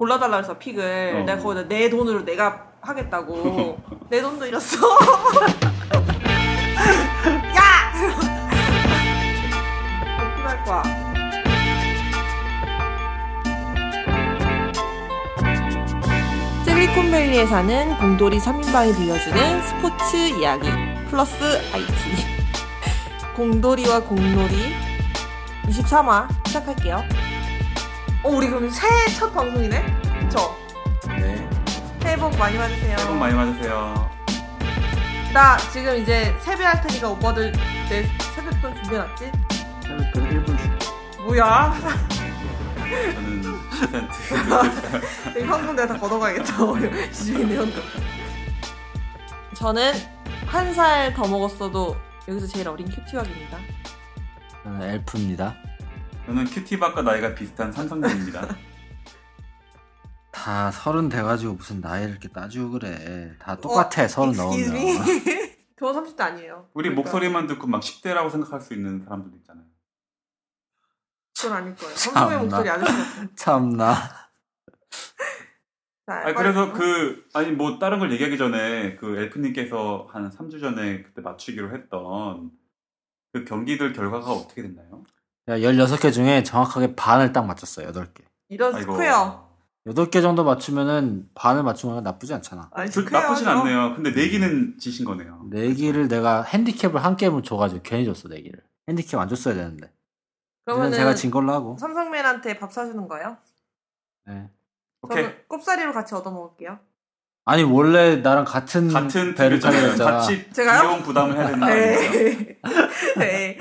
골라달라 해서 픽을. 어. 내가 거기다 내 돈으로 내가 하겠다고. 내 돈도 잃었어. 야! 어떻게 할 거야? 실리콘밸리에 사는 공돌이 3인방이 들려주는 스포츠 이야기 플러스 IT 공돌이와 공놀이. 23화 시작할게요 어 우리 그럼 새해 첫 방송이네? 그쵸? 네. 새해 복 많이 받으세요 새해 복 많이 받으세요. 나 지금 이제 세배할 테니까 오빠들 내 세뱃돈 준비해놨지? 그 1분 주 뭐야? 저는 10%. 이 현금 내가 다 걷어가야겠다. 집에 있는 현금. 저는 한 살 더 먹었어도 여기서 제일 어린 큐티왁입니다. 저는 엘프입니다. 저는 큐티박과 나이가 비슷한 삼성님입니다. 다 서른 돼가지고 무슨 나이를 이렇게 따지고 그래. 다 똑같아 서른 Excuse me. 넘으면. 저 30대 아니에요. 우리 그러니까. 목소리만 듣고 막 10대라고 생각할 수 있는 사람들도 있잖아요. 그건 아닐 거예요. 참나. 목소리 아저씨 같아. 참나. 자, 아니 빨리 그래서 좀. 그 아니 뭐 다른 걸 얘기하기 전에 그 엘프님께서 한 3주 전에 그때 맞추기로 했던 그 경기들 결과가 어떻게 됐나요? 야, 16개 중에 정확하게 반을 딱 맞췄어요. 8개. 이런 square. 8개 정도 맞추면은 반을 맞추는 건 나쁘지 않잖아. 아니, 그, square죠. 나쁘진 않네요. 근데 내기는 지신 거네요. 내기를 내가 핸디캡을 한 게임을 줘가지고 괜히 줬어, 내기를. 핸디캡 안 줬어야 되는데. 그러면 제가 진 걸로 하고. 삼성맨한테 밥 사주는 거예요? 네. 오케이. 저는 꼽사리로 같이 얻어먹을게요. 아니, 원래 나랑 같은, 같은 배를. 타기로 했잖아. 같이 제가요? 비용 부담을 해야 되는 거 아니에요? 네. 네.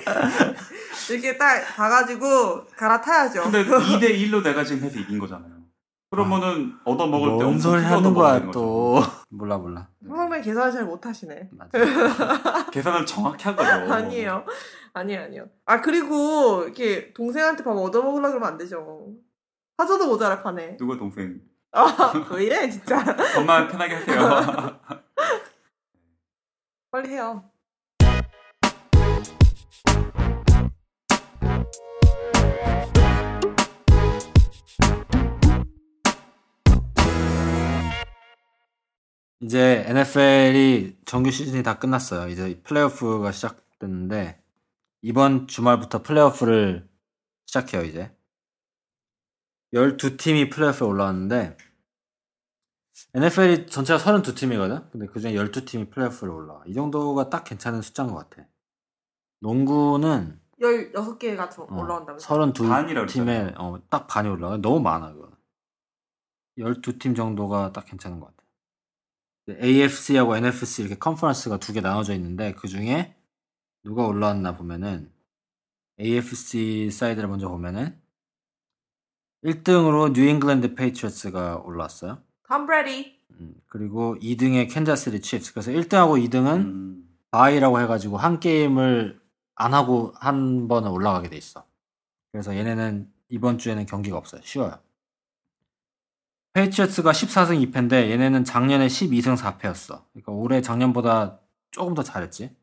이렇게 딱 봐가지고 갈아타야죠. 근데 2대 1로 내가 지금 해서 이긴 거잖아요. 그러면은 얻어 먹을 때뭔 엄청 소리 하는 거야, 또. 몰라, 몰라. 삼성맨 계산을 잘 못하시네. 계산을 정확히 하거든. 아니에요. 아니에요, 아니에요. 아, 그리고, 이렇게, 동생한테 밥 얻어 먹으려고 그러면 안 되죠. 사줘도 모자랄 판에. 누가 동생? 아, 왜 이래, 진짜. 엄마 편하게 하세요. 빨리 해요. 이제 NFL이 정규 시즌이 다 끝났어요. 이제 플레이오프가 시작됐는데 이번 주말부터 플레이오프를 시작해요, 이제. 12팀이 플레이오프에 올라왔는데 NFL이 전체가 32팀이거든. 근데 그중에 12팀이 플레이오프에 올라와. 이 정도가 딱 괜찮은 숫자인 것 같아. 농구는 16개가 더 어, 올라온다면서. 32 반이라 팀에 그랬잖아요. 어, 딱 반이 올라가. 너무 많아 그거. 12팀 정도가 딱 괜찮은 것 같아. AFC하고 NFC 이렇게 컨퍼런스가 두 개 나눠져 있는데 그 중에 누가 올라왔나 보면은 AFC 사이드를 먼저 보면은 1등으로 뉴잉글랜드 페이트리어츠가 올라왔어요. 톰 브레디. 음, 그리고 2등에 캔자스시티 칩스. 그래서 1등하고 2등은 음, bye라고 해가지고 한 게임을 안 하고 한 번은 올라가게 돼 있어. 그래서 얘네는 이번 주에는 경기가 없어요. 쉬어요. 페이트리어츠가 14승 2패인데 얘네는 작년에 12승 4패였어. 그러니까 올해 작년보다 조금 더 잘했지.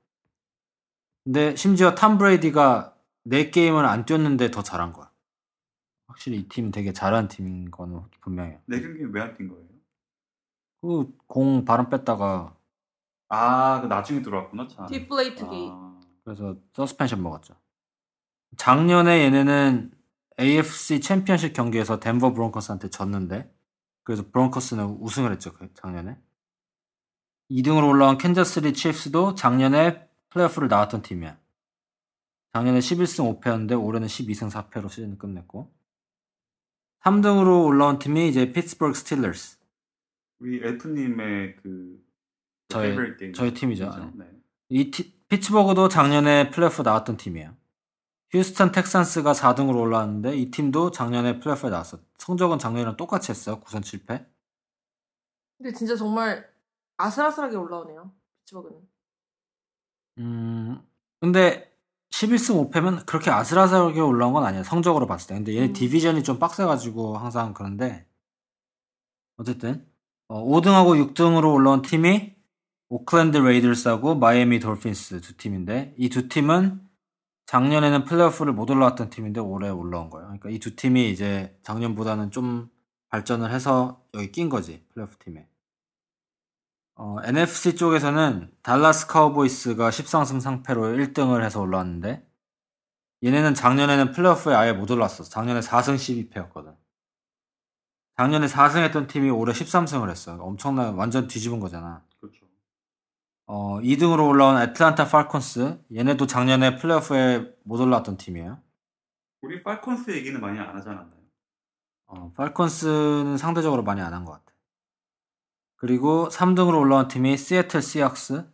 근데 심지어 탐 브레이디가 네 게임을 안 뛰었는데 더 잘한 거야. 확실히 이 팀 되게 잘한 팀인 거는 분명해요. 네 경기 왜 안 뛴 거예요? 그 공 바람 뺐다가 아, 그 나중에 들어왔구나, 참. deflate gate. 아, 그래서 suspension 먹었죠. 작년에 얘네는 AFC 챔피언십 경기에서 덴버 브론커스한테 졌는데 그래서 브론커스는 우승을 했죠 그 작년에. 2등으로 올라온 캔자스시티 치프스도 작년에 플레이오프를 나왔던 팀이야. 작년에 11승 5패였는데 올해는 12승 4패로 시즌을 끝냈고 3등으로 올라온 팀이 이제 피츠버그 스틸러스. 우리 엘프님의 그 저희-. 저희 팀이죠. 네. 이 티- 피츠버그도 작년에 플레이오프 나왔던 팀이에요. 휴스턴 텍산스가 4등으로 올라왔는데 이 팀도 작년에 플레이오프에 나왔어. 성적은 작년이랑 똑같이 했어요. 9승 7패. 근데 진짜 정말 아슬아슬하게 올라오네요. 피츠버그는. 음, 근데 11승 5패면 그렇게 아슬아슬하게 올라온 건 아니에요. 성적으로 봤을 때. 근데 얘네 음. division이 좀 빡세가지고 항상 그런데 어쨌든 어, 5등하고 6등으로 올라온 팀이 오클랜드 레이더스하고 마이애미 돌핀스 두 팀인데 이 두 팀은 작년에는 플레이오프를 못 올라왔던 팀인데 올해 올라온 거예요. 그러니까 이 두 팀이 이제 작년보다는 좀 발전을 해서 여기 낀 거지 플레이오프 팀에. 어, NFC 쪽에서는 달라스 카우보이스가 13승 3패로 1등을 해서 올라왔는데 얘네는 작년에는 플레이오프에 아예 못 올랐어. 작년에 4승 12패였거든. 작년에 4승 했던 팀이 올해 13승을 했어. 엄청난 완전 뒤집은 거잖아. 어, 2등으로 올라온 애틀란타 팔콘스 얘네도 작년에 플레이오프에 못 올라왔던 팀이에요. 우리 팔콘스 얘기는 많이 안 하지 않았나요? 어, 팔콘스는 상대적으로 많이 안 한 것 같아. 그리고 3등으로 올라온 팀이 시애틀 시악스.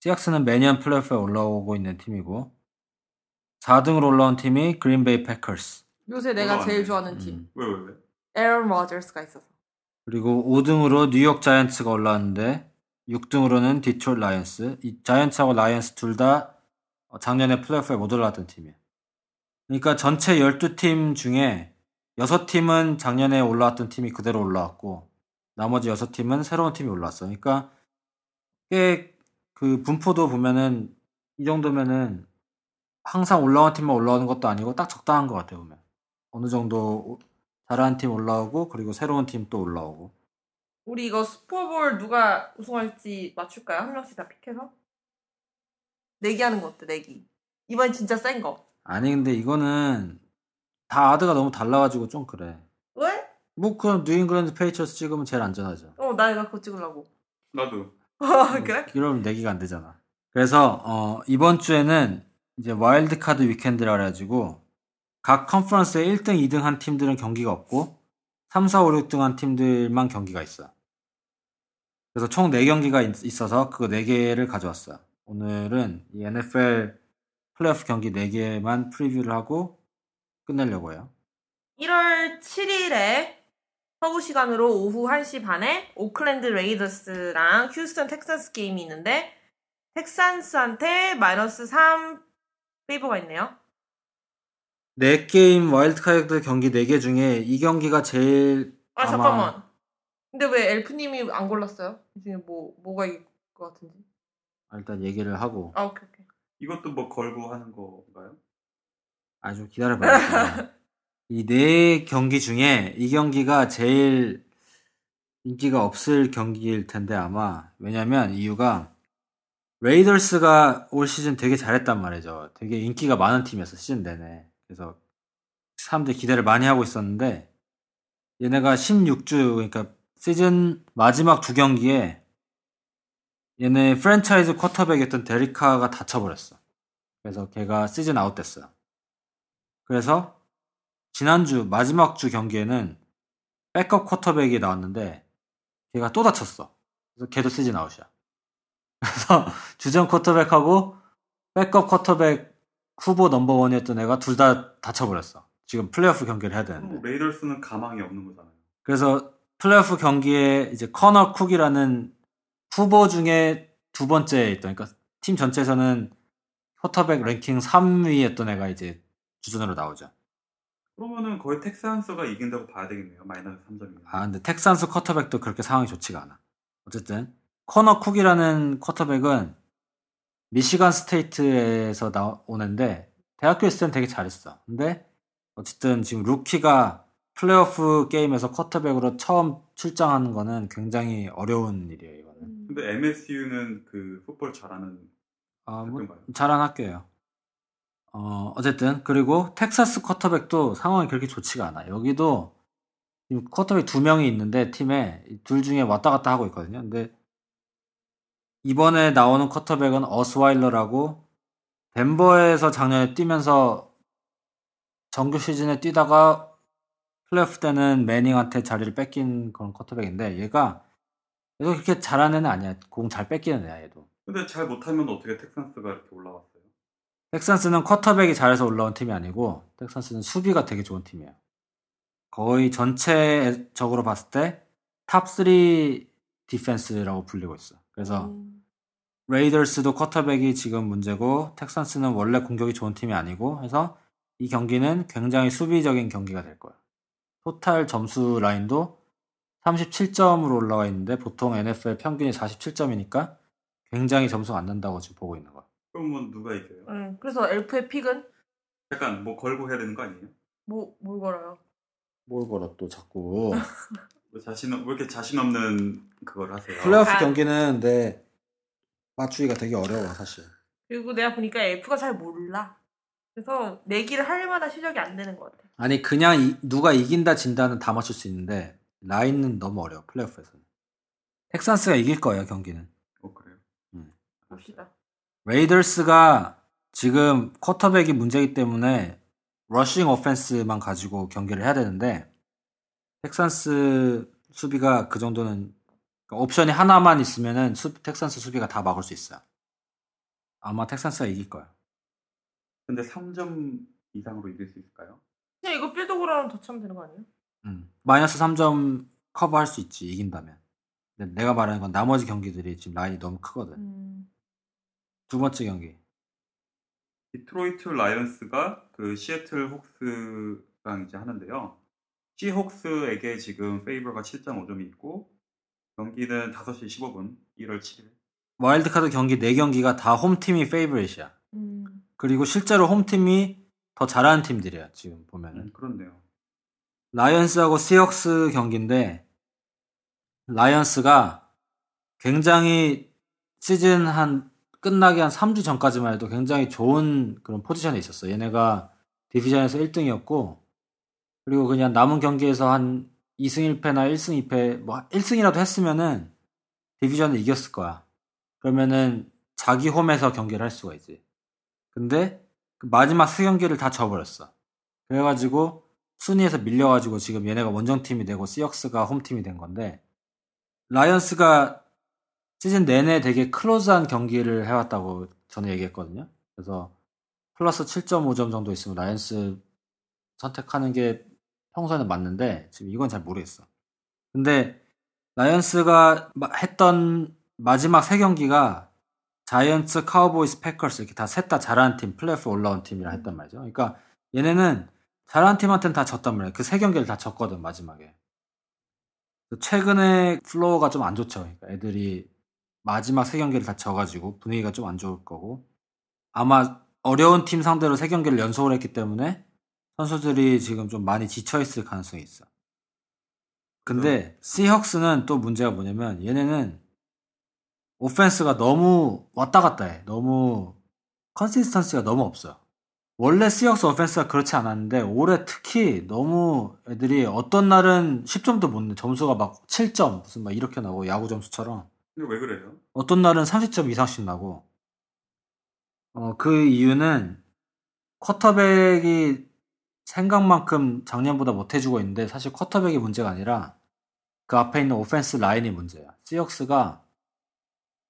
시악스는 매년 플레이오프에 올라오고 있는 팀이고 4등으로 올라온 팀이 그린베이 패커스. 요새 내가 올라왔네. 제일 좋아하는 팀. 음. 왜, 왜, 왜? 에런 로저스가 있어서. 그리고 5등으로 뉴욕 자이언츠가 올라왔는데 6등으로는 디트로이트 라이언스. 이 자이언츠하고 라이언스 둘 다 작년에 플레이오프에 못 올라왔던 팀이에요. 그러니까 전체 12팀 중에 6팀은 작년에 올라왔던 팀이 그대로 올라왔고 나머지 6팀은 새로운 팀이 올라왔어. 그러니까 꽤 그 분포도 보면은 이 정도면은 항상 올라온 팀만 올라오는 것도 아니고 딱 적당한 것 같아요, 보면. 어느 정도 잘하는 팀 올라오고 그리고 새로운 팀 또 올라오고. 우리 이거 슈퍼볼 누가 우승할지 맞출까요? 한 명씩 다 픽해서? 내기 하는 거 어때, 내기? 이번엔 진짜 센 거. 아니 근데 이거는 다 odds가 너무 달라가지고 좀 그래. 왜? 뭐 그럼 뉴잉글랜드 페이트리어츠 찍으면 제일 안전하죠. 어, 나 이거 그거 찍으려고. 나도. 그래? 이러면 내기가 안 되잖아. 그래서 어, 이번 주에는 이제 wild card weekend라 그래가지고 각 컨퍼런스에 1등, 2등 한 팀들은 경기가 없고 3, 4, 5, 6등 한 팀들만 경기가 있어. 그래서 총 4경기가 있, 어서 그 4개를 가져왔어요. 오늘은 이 NFL 플레이오프 경기 4개만 프리뷰를 하고 끝내려고 해요. 1월 7일에 서부 시간으로 오후 1시 반에 오클랜드 레이더스랑 휴스턴 텍산스 게임이 있는데 텍산스한테 마이너스 3 favor가 있네요. 4게임 와일드카드 경기 4개 중에 이 경기가 제일 아 아마- 잠깐만. 근데 왜 엘프님이 안 골랐어요? 이 중에 뭐 뭐가 이길 것 같은지. 아, 일단 얘기를 하고 아 오케이 오케이. 이것도 뭐 걸고 하는 건가요? 아주 기다려봐요. 이 네 경기 중에 이 경기가 제일 인기가 없을 경기일 텐데 아마 왜냐면 이유가 레이더스가 올 시즌 되게 잘했단 말이죠. 되게 인기가 많은 팀이었어 시즌 내내. 그래서 사람들이 기대를 많이 하고 있었는데 얘네가 16주 그러니까 시즌 마지막 두 경기에 얘네 프랜차이즈 쿼터백이었던 데리카가 다쳐버렸어. 그래서 걔가 시즌 아웃됐어요. 그래서 지난주 마지막 주 경기에는 백업 쿼터백이 나왔는데 걔가 또 다쳤어. 그래서 걔도 시즌 아웃이야. 그래서 주전 쿼터백하고 백업 쿼터백 후보 넘버원이었던 애가 둘 다 다쳐버렸어. 지금 플레이오프 경기를 해야 되는데. 그럼 레이더스는 가망이 없는 거잖아요. 그래서 플레이오프 경기에 이제 커너 쿡이라는 후보 중에 두 번째에 있던, 그러니까 팀 전체에서는 쿼터백 랭킹 3위였던 애가 이제 주전으로 나오죠. 그러면은 거의 텍산스가 이긴다고 봐야 되겠네요. 마이너스 3점이면. 아, 근데 텍산스 쿼터백도 그렇게 상황이 좋지가 않아. 어쨌든 커너 쿡이라는 쿼터백은 미시간 스테이트에서 나오는데 대학교 있을 땐 되게 잘했어. 근데 어쨌든 지금 루키가 플레이오프 게임에서 쿼터백으로 처음 출장하는 거는 굉장히 어려운 일이에요, 이거는. 근데 MSU는 그 풋볼 잘하는 아, 뭐? 잘한 학교예요. 어, 어쨌든 그리고 텍산스 쿼터백도 상황이 그렇게 좋지가 않아. 여기도 지금 쿼터백 두 명이 있는데 팀에 이둘 중에 왔다 갔다 하고 있거든요. 근데 이번에 나오는 쿼터백은 어스와일러라고 덴버에서 작년에 뛰면서 정규 시즌에 뛰다가 플레이오프 때는 매닝한테 자리를 뺏긴 그런 쿼터백인데 얘가 얘도 그렇게 잘하는 애는 아니야. 공 잘 뺏기는 애야 얘도. 근데 잘 못하면 어떻게 텍사스가 이렇게 올라왔어요? 텍산스는 쿼터백이 잘해서 올라온 팀이 아니고 텍산스는 수비가 되게 좋은 팀이에요. 거의 전체적으로 봤을 때 top 3 defense라고 불리고 있어. 그래서 음. 레이더스도 쿼터백이 지금 문제고 텍산스는 원래 공격이 좋은 팀이 아니고 해서 이 경기는 굉장히 수비적인 경기가 될 거야. total 점수 라인도 37점으로 올라와 있는데 보통 NFL 평균이 47점이니까 굉장히 점수가 안 난다고 지금 보고 있는 거야. 그러면 누가 이겨요? 음, 그래서 엘프의 pick은 약간 뭐 걸고 해야 되는 거 아니에요? 뭐 뭘 걸어요? 뭘 걸어 또 자꾸 왜 자신 없- 왜 이렇게 자신 없는 그걸 하세요? 플레이오프 아. 경기는 내 맞추기가 되게 어려워 사실. 그리고 내가 보니까 F가 잘 몰라. 그래서 내기를 할 만한 실력이 안 되는 것 같아. 아니 그냥 이- 누가 이긴다 진다는 다 맞출 수 있는데 라인은 너무 어려워 플레이오프에서는. 텍산스가 이길 거예요 경기는. 어 그래요. 봅시다. 레이더스가 지금 쿼터백이 문제이기 때문에 rushing offense만 가지고 경기를 해야 되는데 텍산스 수비가 그 정도는 그러니까 옵션이 하나만 있으면은 수- 텍산스 수비가 다 막을 수 있어요. 아마 텍산스가 이길 거야. 근데 3점 이상으로 이길 수 있을까요? 그냥 이거 field goal 하나만 더 차면 되는 거 아니에요? 음. 마이너스 3점 cover할 수 있지 이긴다면. 근데 내가 말하는 건 나머지 경기들이 지금 라인이 너무 크거든. 음. 두 번째 경기. 디트로이트 라이언스가 그 시애틀 시혹스랑 이제 하는데요. 시혹스에게 지금 favor가 7.5점이 있고 경기는 5시 15분 1월 7일. 와일드카드 경기 4경기가 다 홈팀이 favorite이야. 음. 그리고 실제로 홈팀이 더 잘하는 팀들이야 지금 보면은 음, 그렇네요. 라이언스하고 시혹스 경기인데 라이언스가 굉장히 시즌 한 끝나기 한 3주 전까지만 해도 굉장히 좋은 그런 포지션에 있었어. 얘네가 division에서 1등이었고 그리고 그냥 남은 경기에서 한 2승 1패나 1승 2패 뭐 1승이라도 했으면은 division을 이겼을 거야. 그러면은 자기 홈에서 경기를 할 수가 있지. 근데 그 마지막 세 경기를 다 져버렸어. 그래가지고 순위에서 밀려가지고 지금 얘네가 원정팀이 되고 시혹스가 홈팀이 된 건데 라이언스가 시즌 내내 되게 close한 경기를 해왔다고 저는 얘기했거든요. 그래서 플러스 7.5점 정도 있으면 라이언스 선택하는 게 평소에는 맞는데 지금 이건 잘 모르겠어. 근데 라이언스가 마- 했던 마지막 세 경기가 자이언츠, 카우보이스, 패커스 이렇게 다 셋 다 잘하는 팀, 플레이오프 올라온 팀이라 했단 말이죠. 그러니까 얘네는 잘하는 팀한테는 다 졌단 말이에요. 그 세 경기를 다 졌거든 마지막에. 최근에 flow가 좀 안 좋죠. 그러니까 애들이 마지막 세 경기를 다 져가지고 분위기가 좀 안 좋을 거고 아마 어려운 팀 상대로 세 경기를 연속을 했기 때문에 선수들이 지금 좀 많이 지쳐 있을 가능성이 있어. 근데 시혹스는 또 문제가 뭐냐면 얘네는 offense가 너무 왔다 갔다 해. 너무 consistency가 너무 없어요. 원래 시혹스 offense가 그렇지 않았는데 올해 특히 너무 애들이 어떤 날은 10점도 못 내. 점수가 막 7점 무슨 막 이렇게 나고 야구 점수처럼 근데 왜 그래요? 어떤 날은 30점 이상씩 나고 어, 그 이유는 쿼터백이 생각만큼 작년보다 못해주고 있는데 사실 쿼터백이 문제가 아니라 그 앞에 있는 오펜스 라인이 문제야. 시역스가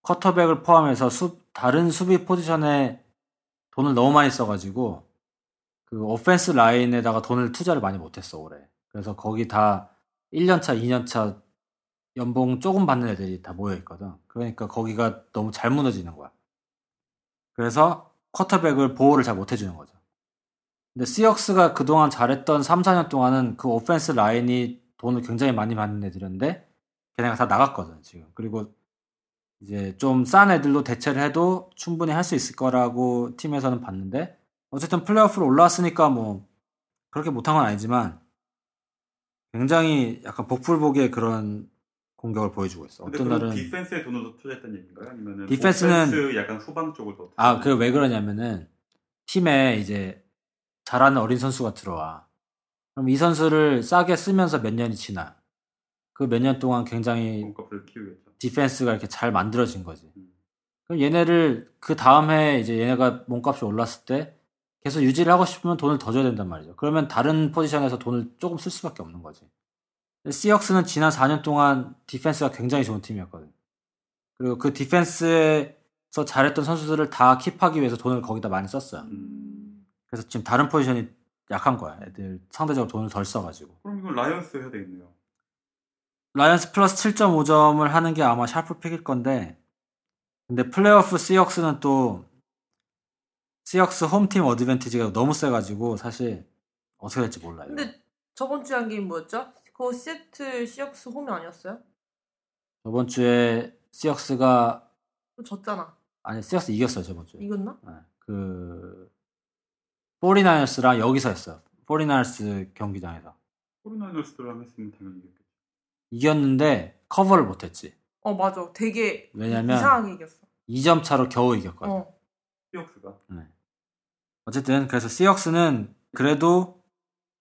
쿼터백을 포함해서 수, 다른 수비 포지션에 돈을 너무 많이 써가지고 그 오펜스 라인에다가 돈을 투자를 많이 못했어 올해. 그래서 거기 다 1년차, 2년차 연봉 조금 받는 애들이 다 모여 있거든. 그러니까 거기가 너무 잘 무너지는 거야. 그래서 쿼터백을 보호를 잘 못 해주는 거죠. 근데 시역스가 그동안 잘했던 3, 4년 동안은 그 오펜스 라인이 돈을 굉장히 많이 받는 애들이었는데 걔네가 다 나갔거든 지금. 그리고 이제 좀 싼 애들로 대체를 해도 충분히 할 수 있을 거라고 팀에서는 봤는데 어쨌든 플레이오프로 올라왔으니까 뭐 그렇게 못한 건 아니지만 굉장히 약간 복불복의 그런 공격을 보여주고 있어. 어떤 날은 디펜스에 돈을 더 투자했다는 얘기인가요? 아니면은 디펜스는- 약간 후방 쪽을 더 아, 그 왜 그러냐면은 팀에 이제 잘하는 어린 선수가 들어와. 그럼 이 선수를 싸게 쓰면서 몇 년이 지나. 그 몇 년 동안 굉장히. 디펜스가 이렇게 잘 만들어진 거지. 음. 그럼 얘네를 그 다음 해 이제 얘네가 몸값이 올랐을 때 계속 유지를 하고 싶으면 돈을 더 줘야 된단 말이죠. 그러면 다른 포지션에서 돈을 조금 쓸 수밖에 없는 거지. 시역스는 지난 4년 동안 디펜스가 굉장히 좋은 팀이었거든. 그리고 그 디펜스에서 잘했던 선수들을 다 킵하기 위해서 돈을 거기다 많이 썼어요. 음. 그래서 지금 다른 포지션이 약한 거야. 애들 상대적으로 돈을 덜 써가지고. 그럼 이건 라이언스 해야 되겠네요. 라이언스 플러스 7.5점을 하는 게 아마 sharp pick일 건데, 근데 플레이오프 시혹스는 또, 시혹스 홈팀 advantage가 너무 세가지고, 사실, 어떻게 될지 몰라요. 근데 저번 주에 한 게임 뭐였죠? 그거 시애틀 시혹스 홈이 아니었어요? 저번 주에 시혹스가, 졌잖아. 아니, 시혹스 이겼어요, 저번 주에. 이겼나? 네, 그, 포티나이너스랑 여기서 했어요. 포티나이너스 경기장에서. 포티나이너스랑 했으면 당연히 이겼겠지. 이겼는데 cover를 못했지. 어 맞아. 되게 왜냐면 이상하게 이겼어. 2점 차로 겨우 이겼거든. 어. 시혹스가. 어쨌든 그래서 시혹스는 그래도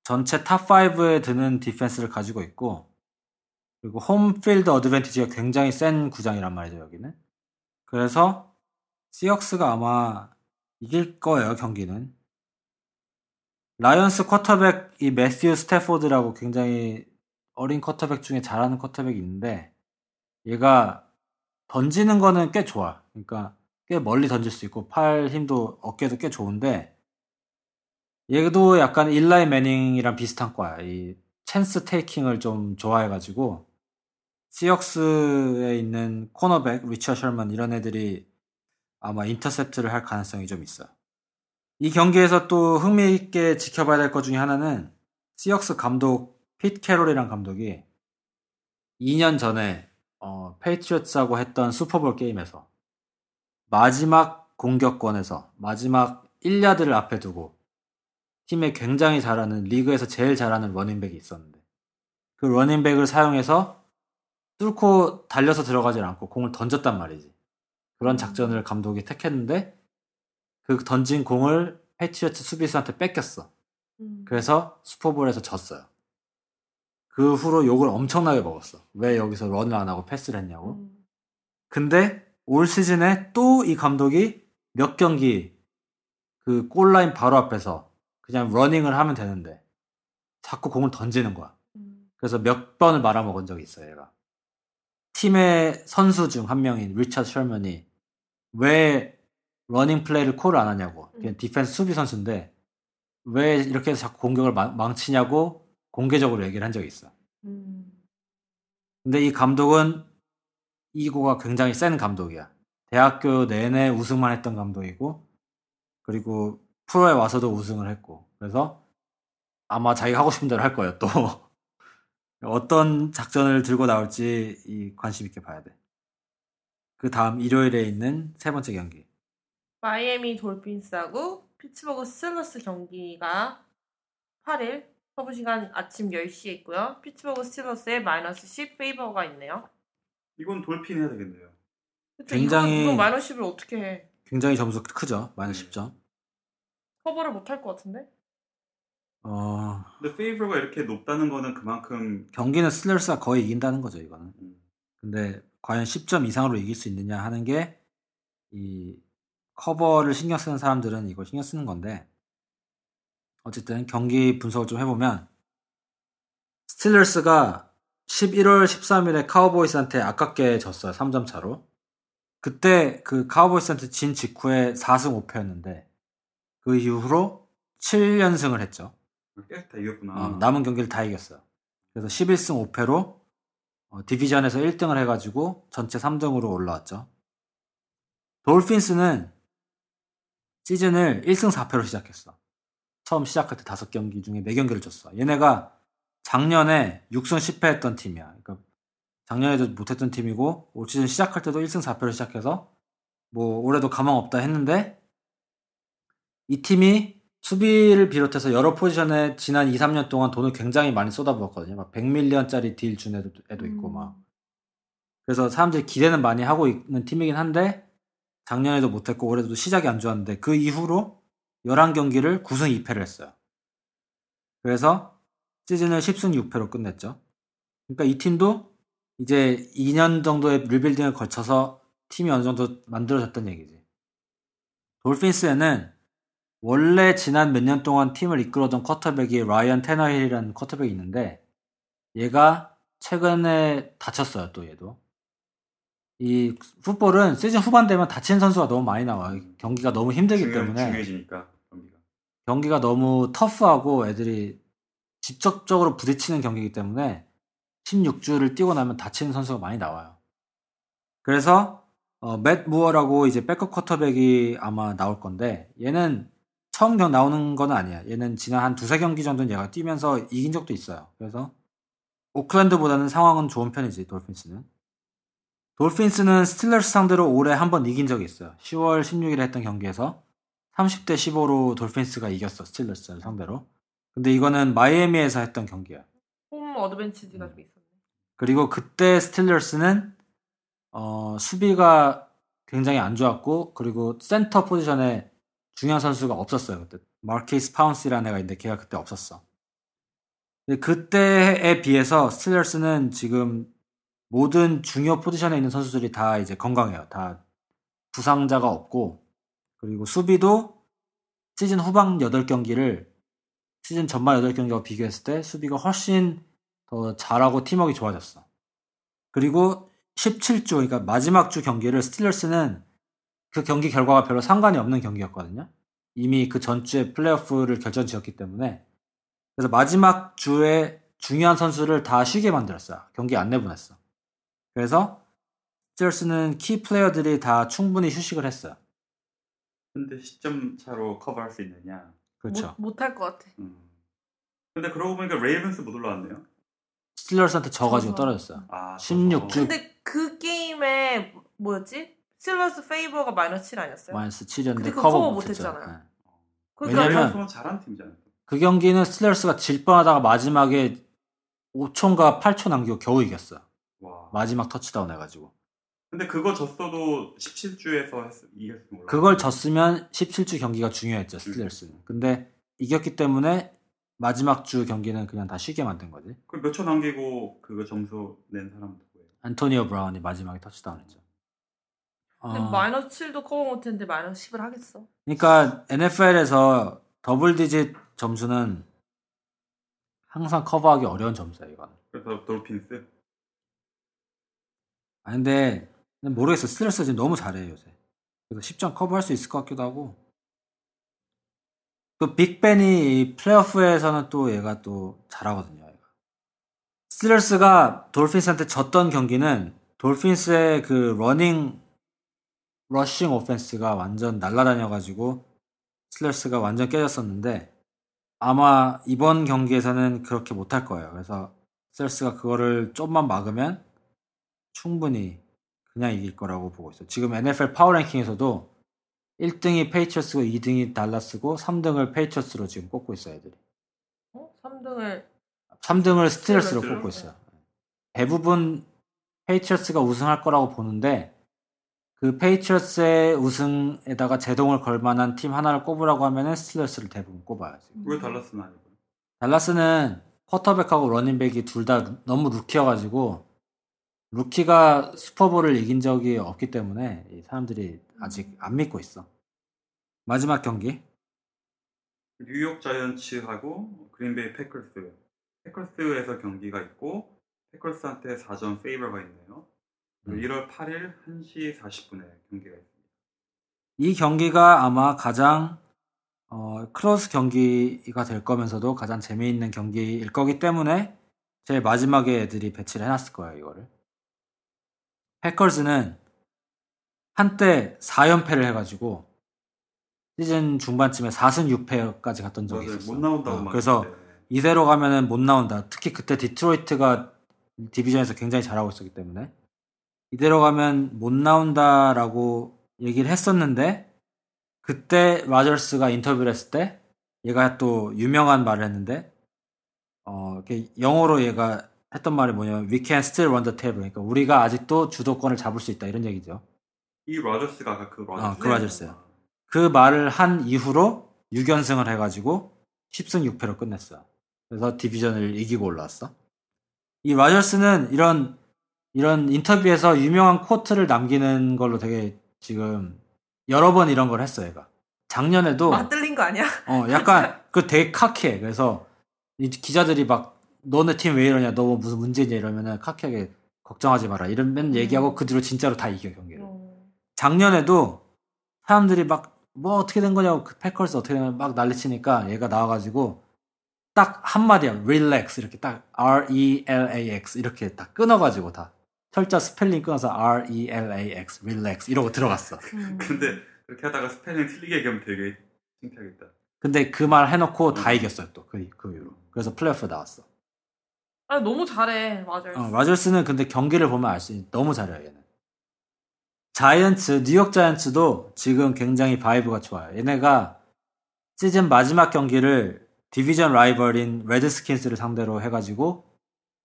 전체 top 5에 드는 defense를 가지고 있고 그리고 home field advantage가 굉장히 센 구장이란 말이죠 여기는 그래서 시혹스가 아마 이길 거예요 경기는 라이언스 쿼터백이 매튜 스태포드라고 굉장히 어린 쿼터백 중에 잘하는 쿼터백이 있는데 얘가 던지는 거는 꽤 좋아 그러니까 꽤 멀리 던질 수 있고 팔 힘도 어깨도 꽤 좋은데 얘도 약간 일라이 매닝이랑 비슷한 거야. 이 chance taking을 좀 좋아해가지고 시혹스에 있는 코너백 리처드 셜먼 이런 애들이 아마 인터셉트를 할 가능성이 좀 있어요. 이 경기에서 또 흥미있게 지켜봐야 될 것 중에 하나는 시혹스 감독 피트 캐롤이란 감독이 2년 전에 어, 페이트리어츠하고 했던 슈퍼볼 게임에서 마지막 공격권에서 마지막 1야드를 앞에 두고 팀에 굉장히 잘하는 리그에서 제일 잘하는 러닝백이 있었는데 그 러닝백을 사용해서 뚫고 달려서 들어가질 않고 공을 던졌단 말이지. 그런 작전을 감독이 택했는데 그 던진 공을 패트리어츠 수비수한테 뺏겼어. 음. 그래서 슈퍼볼에서 졌어요. 그 후로 욕을 엄청나게 먹었어. 왜 여기서 run을 안 하고 패스를 했냐고. 음. 근데 올 시즌에 또 이 감독이 몇 경기 그 골라인 바로 앞에서 그냥 러닝을 하면 되는데 자꾸 공을 던지는 거야. 음. 그래서 몇 번을 말아먹은 적이 있어요, 얘가. 팀의 선수 중 한 명인 리차드 셜먼이 왜 running play를 call을 안 하냐고. 그냥 음. 디펜스 수비 선수인데 왜 이렇게 해서 자꾸 공격을 망- 망치냐고 공개적으로 얘기를 한 적이 있어. 음. 근데 이 감독은 ego가 굉장히 센 감독이야. 대학교 내내 우승만 했던 감독이고, 그리고 프로에 와서도 우승을 했고, 그래서 아마 자기가 하고 싶은 대로 할 거예요, 또. 어떤 작전을 들고 나올지 이 관심 있게 봐야 돼. 그 다음 일요일에 있는 세 번째 경기. 마이애미 돌핀스하고 피츠버그 스틸러스 경기가 8일 서부 시간 아침 10시에 있고요. 피츠버그 스틸러스에 마이너스 10 favor가 있네요. 이건 돌핀 해야 되겠네요. 그쵸, 굉장히- 이거 마이너스 10을 어떻게 해? 굉장히 점수 크죠? 마이너스 10점. 커버를 못 할 것 같은데? 어, 근데 favor가 이렇게 높다는 거는 그만큼 경기는 스틸러스가 거의 이긴다는 거죠, 이거는. 음, 근데 과연 10점 이상으로 이길 수 있느냐 하는 게 이 커버를 신경 쓰는 사람들은 이걸 신경 쓰는 건데 어쨌든 경기 분석을 좀 해보면 스틸러스가 11월 13일에 카우보이스한테 아깝게 졌어요. 3점 차로. 그때 그 카우보이스한테 진 직후에 4승 5패였는데 그 이후로 7연승을 했죠. 다 이겼구나. 어, 남은 경기를 다 이겼어요. 그래서 11승 5패로 어, 디비전에서 1등을 해가지고 전체 3등으로 올라왔죠. 돌핀스는 시즌을 1승 4패로 시작했어. 처음 시작할 때 5경기 중에 4경기를 졌어. 얘네가 작년에 6승 10패 했던 팀이야. 그러니까 작년에도 못했던 팀이고 올 시즌 시작할 때도 1승 4패로 시작해서 뭐 올해도 가망 없다 했는데 이 팀이 수비를 비롯해서 여러 포지션에 지난 2, 3년 동안 돈을 굉장히 많이 쏟아부었거든요. 막 100밀리언짜리 딜 준 애도, 애도 있고 음. 막. 그래서 사람들이 기대는 많이 하고 있는 팀이긴 한데 작년에도 못했고 올해도 시작이 안 좋았는데 그 이후로 11경기를 9승 2패를 했어요. 그래서 시즌을 10승 6패로 끝냈죠. 그러니까 이 팀도 이제 2년 정도의 리빌딩을 거쳐서 팀이 어느 정도 만들어졌던 얘기지. 돌핀스에는 원래 지난 몇 년 동안 팀을 이끌어던 쿼터백이 라이언 테너힐이라는 쿼터백이 있는데 얘가 최근에 다쳤어요 또 얘도 이 풋볼은 시즌 후반 되면 다친 선수가 너무 많이 나와 요 경기가 너무 힘들기 중요, 때문에 중요해지니까 경기가. 경기가 너무 터프하고 애들이 직접적으로 부딪히는 경기이기 때문에 16주를 뛰고 나면 다치는 선수가 많이 나와요. 그래서 어, 맷 무어라고 이제 백업 쿼터백이 아마 나올 건데 얘는 처음 경 나오는 건 아니야. 얘는 지난 한 두세 경기 정도는 얘가 뛰면서 이긴 적도 있어요. 그래서 오클랜드보다는 상황은 좋은 편이지 돌핀스는. 돌핀스는 스틸러스 상대로 올해 한 번 이긴 적이 있어요. 10월 16일에 했던 경기에서 30대 15로 돌핀스가 이겼어 스틸러스를 상대로. 근데 이거는 마이애미에서 했던 경기야. advantage가 좀 있었네. 그리고 그때 스틸러스는 어, 수비가 굉장히 안 좋았고 그리고 센터 포지션에 중요한 선수가 없었어요. 그때 마키스 파운시라는 애가 있는데 걔가 그때 없었어. 근데 그때에 비해서 스틸러스는 지금 모든 중요 포지션에 있는 선수들이 다 이제 건강해요. 다 부상자가 없고 그리고 수비도 시즌 후반 8경기를 시즌 전반 8경기와 비교했을 때 수비가 훨씬 더 잘하고 팀워크가 좋아졌어. 그리고 17주, 그러니까 마지막 주 경기를 스틸러스는 그 경기 결과가 별로 상관이 없는 경기였거든요. 이미 그 전주에 플레이오프를 결정 지었기 때문에. 그래서 마지막 주에 중요한 선수를 다 쉬게 만들었어요. 경기 안 내보냈어. 그래서 스틸러스는 key player들이 다 충분히 휴식을 했어요. 근데 십점 차로 커버할 수 있느냐? 그렇죠. 못할 것 같아. 음. 근데 그러고 보니까 레이븐스 못 올라왔네요. 스틸러스한테 져가지고. 떨어졌어요. 아, 16 주. 근데 그 게임에 뭐였지? 스틸러스 favor가 마이너스 7 아니었어요? 마이너스 7이었는데 근데 그거 커버 커버. 못했잖아요. 네. 그러니까 왜냐면- 면 잘한 팀이잖아요. 그 경기는 스틸러스가 질 뻔하다가 마지막에 5초인가 8초 남기고 겨우 이겼어요. 와. 마지막 터치다운 해가지고. 근데 그거 졌어도 17주에서 했, 이겼으면 몰라. 그걸 졌으면 17주 경기가 중요했죠, 스틸러스는. 근데 이겼기 때문에 마지막 주 경기는 그냥 다 쉬게 만든 거지. 그몇초 남기고 그거 점수 낸 사람 누구예요? 안토니오 브라운이 마지막에 터치다운 했죠. 근데 어, 마이너스 7도 커버 못했는데 마이너스 10을 하겠어. 그러니까 NFL에서 double digit 점수는 항상 커버하기 어려운 점수야, 이건. 그래서 돌핀스. 아 근데 모르겠어. 스틸러스 지금 너무 잘해 요새. 그래서 10점 커버할 수 있을 것 같기도 하고. 그 빅벤이 이 플레이오프에서는 또 얘가 또 잘하거든요. 얘가. 스틸러스가 돌핀스한테 졌던 경기는 돌핀스의 그 러닝 rushing offense가 완전 날라다녀가지고 스틸러스가 완전 깨졌었는데 아마 이번 경기에서는 그렇게 못할 거예요. 그래서 스틸러스가 그거를 좀만 막으면 충분히 그냥 이길 거라고 보고 있어요. 지금 NFL power ranking에서도 1등이 페이트리어츠고 2등이 달라스고 3등을 페이트리어츠로 지금 꼽고 있어요, 애들이. 어? 3등을 3등을 스틸러스로? 꼽고 있어요. 대부분 페이트리어츠가 우승할 거라고 보는데 그 페이트리어츠의 우승에다가 제동을 걸 만한 팀 하나를 꼽으라고 하면은 스틸러스를 대부분 꼽아요. 지금. 왜 달라스는 아니고? 달라스는 쿼터백하고 러닝백이 둘 다 너무 루키여가지고 루키가 슈퍼볼을 이긴 적이 없기 때문에 이 사람들이 아직 안 믿고 있어. 마지막 경기 뉴욕 자이언츠하고 그린베이 패커스. 패커스에서 경기가 있고 패커스한테 4점 favor가 있네요. 음. 1월 8일 1시 40분에 경기가 있습니다. 이 경기가 아마 가장 어, close 경기가 될 거면서도 가장 재미있는 경기일 거기 때문에 제일 마지막에 애들이 배치를 해놨을 거예요 이거를. 패커즈는 한때 4연패를 해가지고 시즌 중반쯤에 4승 6패까지 갔던 적이 맞아요. 있었어. 못 나온다고 어, 막 그래서. 이대로 가면은 못 나온다. 특히 그때 디트로이트가 division에서 굉장히 잘하고 있었기 때문에 이대로 가면 못 나온다라고 얘기를 했었는데 그때 라저스가 인터뷰를 했을 때 얘가 또 유명한 말을 했는데 어 영어로 얘가 했던 말이 뭐냐면 we can still run the table 그러니까 우리가 아직도 주도권을 잡을 수 있다 이런 얘기죠. 이 라저스가 아까 그 라저스. 아, 그 라저스요. 그 말을 한 이후로 6연승을 해가지고 10승 6패로 끝냈어요. 그래서 디비전을 이기고 올라왔어. 이 라저스는 이런 이런 인터뷰에서 유명한 코트를 남기는 걸로 되게 지금 여러 번 이런 걸 했어 얘가. 작년에도 맞들린 거 아니야? 어 약간 그 되게 카키해. 그래서 이 기자들이 막 너네 팀 왜 이러냐, 너뭐 무슨 문제냐 이러면은 카키하게 걱정하지 마라 이런 얘기하고 그 뒤로 진짜로 다 이겨 경기를. 어. 작년에도 사람들이 막 뭐 어떻게 된 거냐고 그 패커스 어떻게 된 거냐 막 난리치니까 얘가 나와가지고 딱 한마디야 relax 이렇게 딱 R E L A X 이렇게 딱 끊어가지고 다 철자 스펠링 끊어서 R E L A X relax 이러고 들어갔어. 음. 근데 그렇게 하다가 스펠링 틀리게 얘기하면 되게 창피하겠다. 근데 그 말 해놓고 다 이겼어요 또 그 그 이후로. 그래서 플레이오프 나왔어. 아 너무 잘해 맞아요. 어, 라저스는 근데 경기를 보면 알 수 있는 너무 잘해요 얘는. 자이언츠 뉴욕 자이언츠도 지금 굉장히 vibe가 좋아요. 얘네가 시즌 마지막 경기를 division 라이벌인 레드스킨스를 상대로 해가지고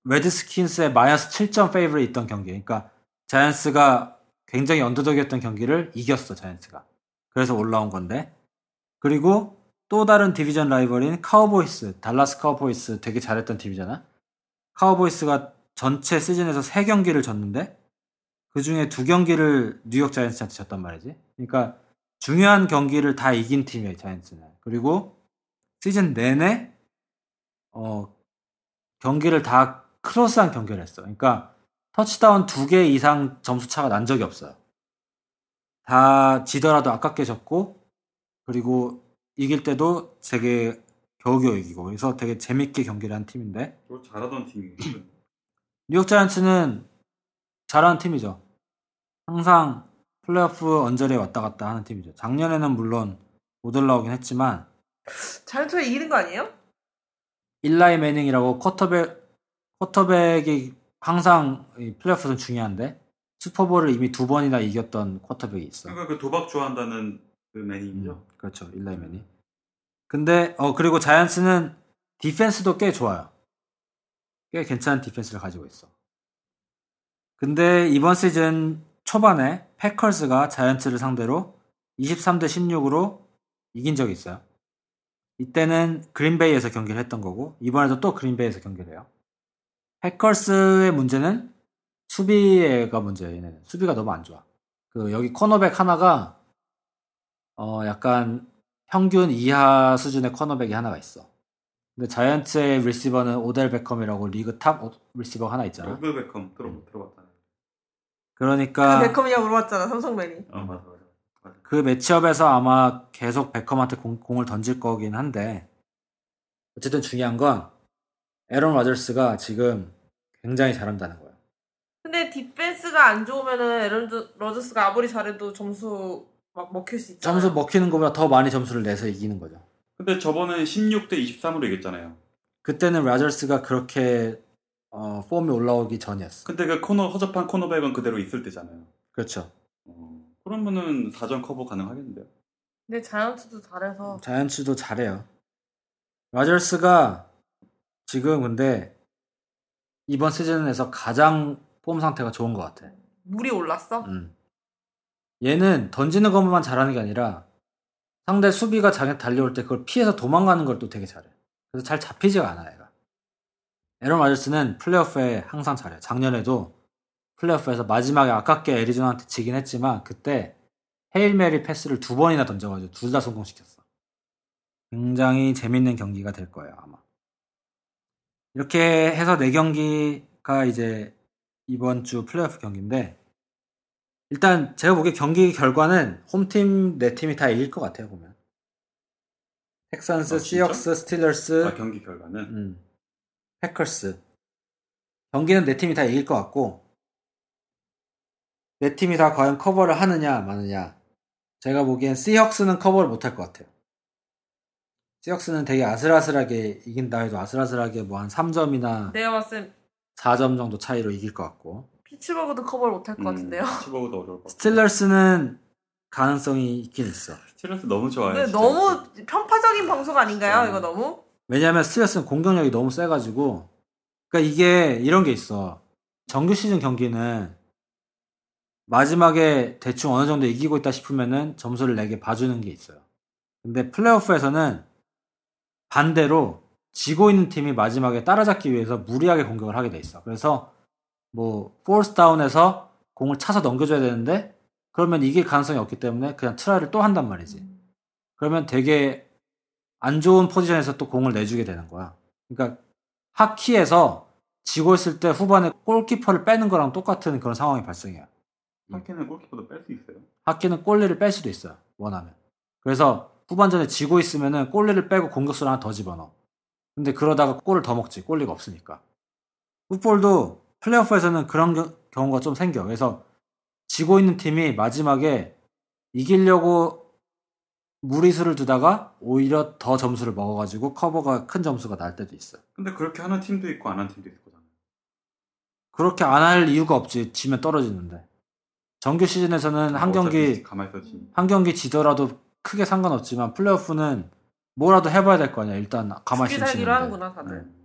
레드스킨스의 마이너스 7점 favor에 있던 경기. 그러니까 자이언츠가 굉장히 underdog이었던 경기를 이겼어, 자이언츠가. 그래서 올라온 건데. 그리고 또 다른 division 라이벌인 카우보이스, 달라스 카우보이스 되게 잘했던 팀이잖아. 카우보이스가 전체 시즌에서 3경기를 졌는데 그 중에 두 경기를 뉴욕 자이언츠한테 졌단 말이지. 그러니까 중요한 경기를 다 이긴 팀이에요, 자이언츠는. 그리고 시즌 내내 어 경기를 다 close한 경기를 했어. 그러니까 터치다운 두개 이상 점수 차가 난 적이 없어요. 다 지더라도 아깝게 졌고 그리고 이길 때도 되게 겨우겨우 이기고 그래서 되게 재밌게 경기를 한 팀인데 또 잘하던 팀이고. 뉴욕 자이언츠는 잘하는 팀이죠. 항상 플레이오프 언저리에 왔다 갔다 하는 팀이죠. 작년에는 물론 못 올라오긴 했지만 자이언츠가 이기는 거 아니에요? 일라이 매닝이라고 쿼터백 쿼터백이 항상 이 플레이오프는 중요한데 슈퍼볼을 이미 두 번이나 이겼던 쿼터백이 있어. 그러니까 그 도박 좋아한다는 그 매니죠. 음, 그렇죠. 일라이 매닝. 근데 어 그리고 자이언츠는 디펜스도 꽤 좋아요. 꽤 괜찮은 디펜스를 가지고 있어. 근데 이번 시즌 초반에 패커스가 자이언츠를 상대로 23대 16으로 이긴 적이 있어요. 이때는 그린베이에서 경기를 했던 거고 이번에도 또 그린베이에서 경기를 해요. 패커스의 문제는 수비가 문제예요. 얘네는 수비가 너무 안 좋아. 그 여기 cornerback 하나가 어 약간 평균 이하 수준의 cornerback이 하나가 있어. 근데 자이언츠의 리시버는 오델 베컴이라고 리그 top 리시버 하나 있잖아. 오델 베컴 들어 들어봤다. 그러니까 그 베컴이냐고 물어봤잖아 삼성맨이. 어 맞아 맞아. 맞아. 그 매치업에서 아마 계속 베컴한테 공, 공을 던질 거긴 한데 어쨌든 중요한 건 에런 라저스가 지금 굉장히 잘한다는 거예요. 근데 디펜스가 안 좋으면은 에런 러저스가 아무리 잘해도 점수 막 먹힐 수 있잖아. 점수 먹히는 것보다 더 많이 점수를 내서 이기는 거죠. 근데 저번에 16대 23으로 이겼잖아요. 그때는 라저스가 그렇게 어, 폼이 올라오기 전이었어. 근데 그 코너 허접한 cornerback은 그대로 있을 때잖아요. 그렇죠. 어, 그러면은 4점 커버 가능하겠는데요? 근데 자이언츠도 잘해서 자이언츠도 잘해요. 라저스가 지금 근데 이번 시즌에서 가장 폼 상태가 좋은 것 같아. 물이 올랐어. 음. 얘는 던지는 것만 잘하는 게 아니라 상대 수비가 자기 달려올 때 그걸 피해서 도망가는 걸 또 되게 잘해. 그래서 잘 잡히지가 않아, 얘가. 에런 마저스는 플레이오프에 항상 잘해. 작년에도 플레이오프에서 마지막에 아깝게 애리조나한테 지긴 했지만 그때 헤일메리 패스를 두 번이나 던져가지고 둘 다 성공시켰어. 굉장히 재밌는 경기가 될 거예요, 아마. 이렇게 해서 네 경기가 이제 이번 주 플레이오프 경기인데 일단 제가 보기에 경기 결과는 홈팀 네 팀이 다 이길 것 같아요 보면. 텍산스, 아? 시혹스, 스틸러스, 아, 경기 결과는? 음, 패커스. 경기는 네 팀이 다 이길 것 같고 네 팀이 다 과연 커버를 하느냐 마느냐. 제가 보기엔 시혹스는 커버를 못할 것 같아요. 시혹스는 되게 아슬아슬하게 이긴다 해도 아슬아슬하게 뭐 한 3점이나 내가 봤을 땐 4점 정도 차이로 이길 것 같고 피츠버그도 커버를 못할 것 같은데요. 피츠버그도 어려울 것 같고. 스틸러스는 가능성이 있긴 있어. 스틸러스 너무 좋아요. 근데 진짜. 너무 편파적인 방송 아닌가요? 음. 이거 너무? 왜냐하면 스틸러스는 공격력이 너무 세가지고, 그러니까 이게 이런 게 있어. 정규 시즌 경기는 마지막에 대충 어느 정도 이기고 있다 싶으면은 점수를 내게 봐주는 게 있어요. 근데 플레이오프에서는 반대로 지고 있는 팀이 마지막에 따라잡기 위해서 무리하게 공격을 하게 돼 있어. 그래서 뭐 fourth down에서 공을 차서 넘겨줘야 되는데 그러면 이길 가능성이 없기 때문에 그냥 try를 또 한단 말이지. 그러면 되게 안 좋은 포지션에서 또 공을 내주게 되는 거야. 그러니까 하키에서 지고 있을 때 후반에 골키퍼를 빼는 거랑 똑같은 그런 상황이 발생해요. 하키는 골키퍼도 뺄 수 있어요. 하키는 골리를 뺄 수도 있어요. 원하면. 그래서 후반전에 지고 있으면은 골리를 빼고 공격수를 하나 더 집어넣어. 근데 그러다가 골을 더 먹지. 골리가 없으니까. 풋볼도 플레이오프에서는 그런 겨- 경우가 좀 생겨. 그래서 지고 있는 팀이 마지막에 이기려고 무리수를 두다가 오히려 더 점수를 먹어가지고 커버가 큰 점수가 날 때도 있어요. 근데 그렇게 하는 팀도 있고 안 하는 팀도 있을 거잖아요. 그렇게 안 할 이유가 없지. 지면 떨어지는데. 정규 시즌에서는 한 경기. 한 경기 지더라도 크게 상관없지만 플레이오프는 뭐라도 해봐야 될 거 아니야. 일단 가만히 죽기 있으면 살기로 지는데. 하는구나 다들. 음.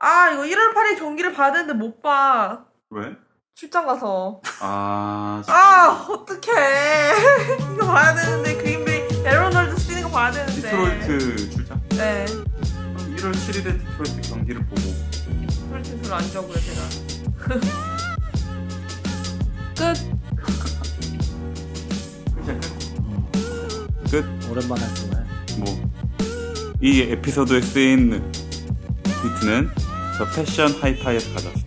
아 이거 1월 8일 경기를 봐야 되는데 못 봐. 왜? 출장 가서. 아, 아 어떡해. 이거 봐야 되는데 그린베이 에로널드 뛰는 거 봐야 되는데. 디트로이트 출장? 네. 그럼 1월 7일에 디트로이트 경기를 보고 디트로이트 별로 안 좋아하고요 제가. 끝. 끝. 끝. 오랜만에 했네. 뭐이 에피소드에 쓰인 비트는 The Passion HiFi에서 가져왔습니다.